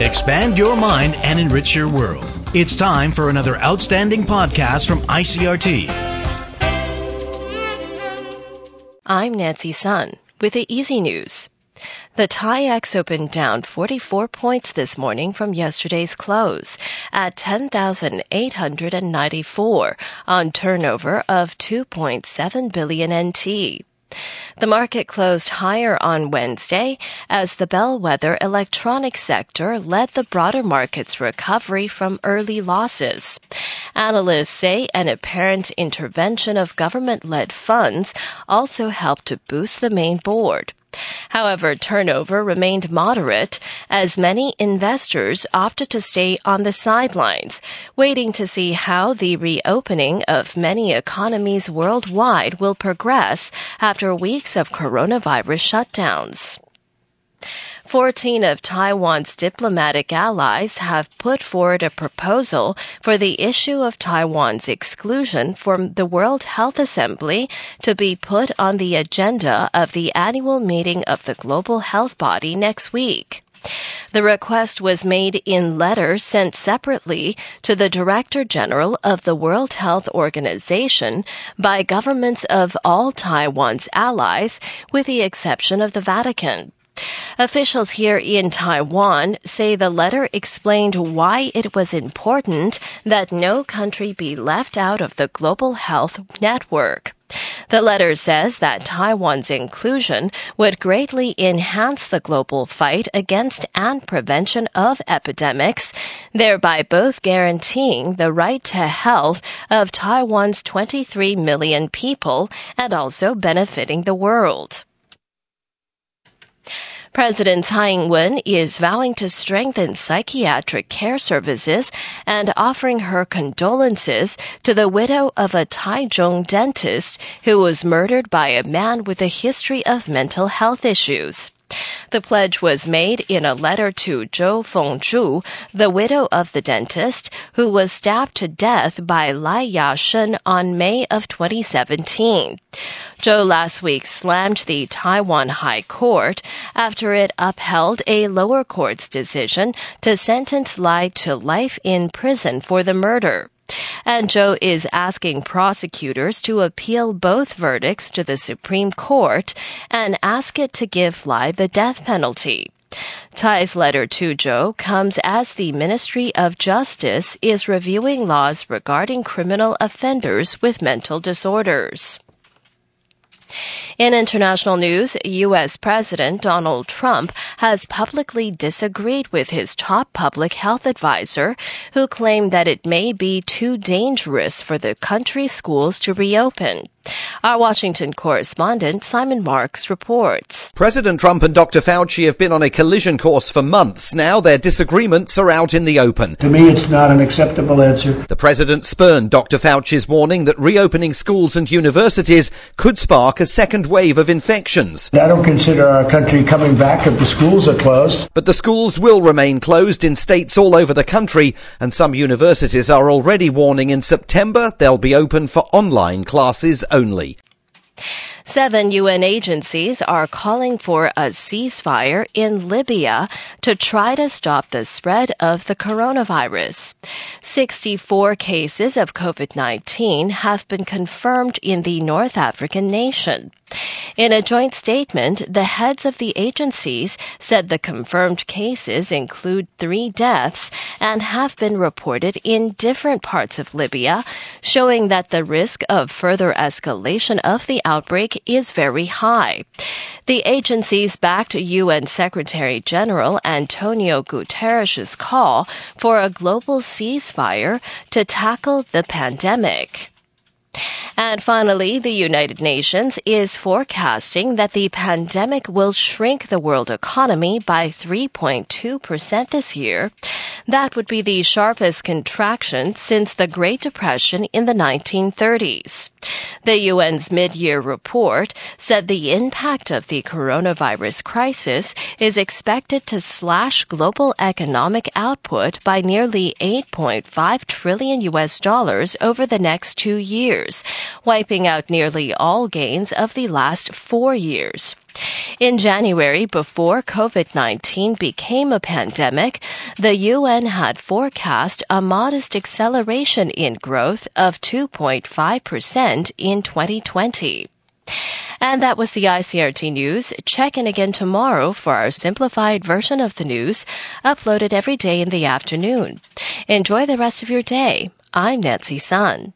Expand your mind and enrich your world. It's time for another outstanding podcast from ICRT. I'm Nancy Sun with the Easy News. The TAIEX opened down 44 points this morning from yesterday's close at 10,894 on turnover of 2.7 billion NT. The market closed higher on Wednesday as the bellwether electronics sector led the broader market's recovery from early losses. Analysts say an apparent intervention of government led funds also helped to boost the main board. However, turnover remained moderate as many investors opted to stay on the sidelines, waiting to see how the reopening of many economies worldwide will progress after weeks of coronavirus shutdowns. 14 of Taiwan's diplomatic allies have put forward a proposal for the issue of Taiwan's exclusion from the World Health Assembly to be put on the agenda of the annual meeting of the global health body next week. The request was made in letters sent separately to the Director General of the World Health Organization by governments of all Taiwan's allies, with the exception of the Vatican. Officials here in Taiwan say the letter explained why it was important that no country be left out of the global health network. The letter says that Taiwan's inclusion would greatly enhance the global fight against and prevention of epidemics, thereby both guaranteeing the right to health of Taiwan's 23 million people and also benefiting the world. President Tsai Ing-wen is vowing to strengthen psychiatric care services and offering her condolences to the widow of a Taichung dentist who was murdered by a man with a history of mental health issues. The pledge was made in a letter to Zhou Fengzhu, the widow of the dentist, who was stabbed to death by Lai Ya-shen on May of 2017. Zhou last week slammed the Taiwan High Court after it upheld a lower court's decision to sentence Lai to life in prison for the murder. And Zhou is asking prosecutors to appeal both verdicts to the Supreme Court and ask it to give Lai the death penalty. Tsai's letter to Zhou comes as the Ministry of Justice is reviewing laws regarding criminal offenders with mental disorders. In international news, U.S. President Donald Trump has publicly disagreed with his top public health advisor, who claimed that it may be too dangerous for the country's schools to reopen. Our Washington correspondent Simon Marks reports. President Trump and Dr. Fauci have been on a collision course for months now. Their disagreements are out in the open. To me, it's not an acceptable answer. The president spurned Dr. Fauci's warning that reopening schools and universities could spark a second wave of infections. I don't consider our country coming back if the schools are closed. But the schools will remain closed in states all over the country, and some universities are already warning in September they'll be open for online classes only. Seven UN agencies are calling for a ceasefire in Libya to try to stop the spread of the coronavirus. 64 cases of COVID-19 have been confirmed in the North African nation. In a joint statement, the heads of the agencies said the confirmed cases include three deaths and have been reported in different parts of Libya, showing that the risk of further escalation of the outbreak is very high. The agencies backed UN Secretary General Antonio Guterres' call for a global ceasefire to tackle the pandemic. And finally, the United Nations is forecasting that the pandemic will shrink the world economy by 3.2% this year. That would be the sharpest contraction since the Great Depression in the 1930s. The UN's mid-year report said the impact of the coronavirus crisis is expected to slash global economic output by nearly 8.5 trillion US dollars over the next two years, wiping out nearly all gains of the last four years. In January, before COVID 19 became a pandemic, the UN had forecast a modest acceleration in growth of 2.5% in 2020. And that was the ICRT news. Check in again tomorrow for our simplified version of the news, uploaded every day in the afternoon. Enjoy the rest of your day. I'm Nancy Sun.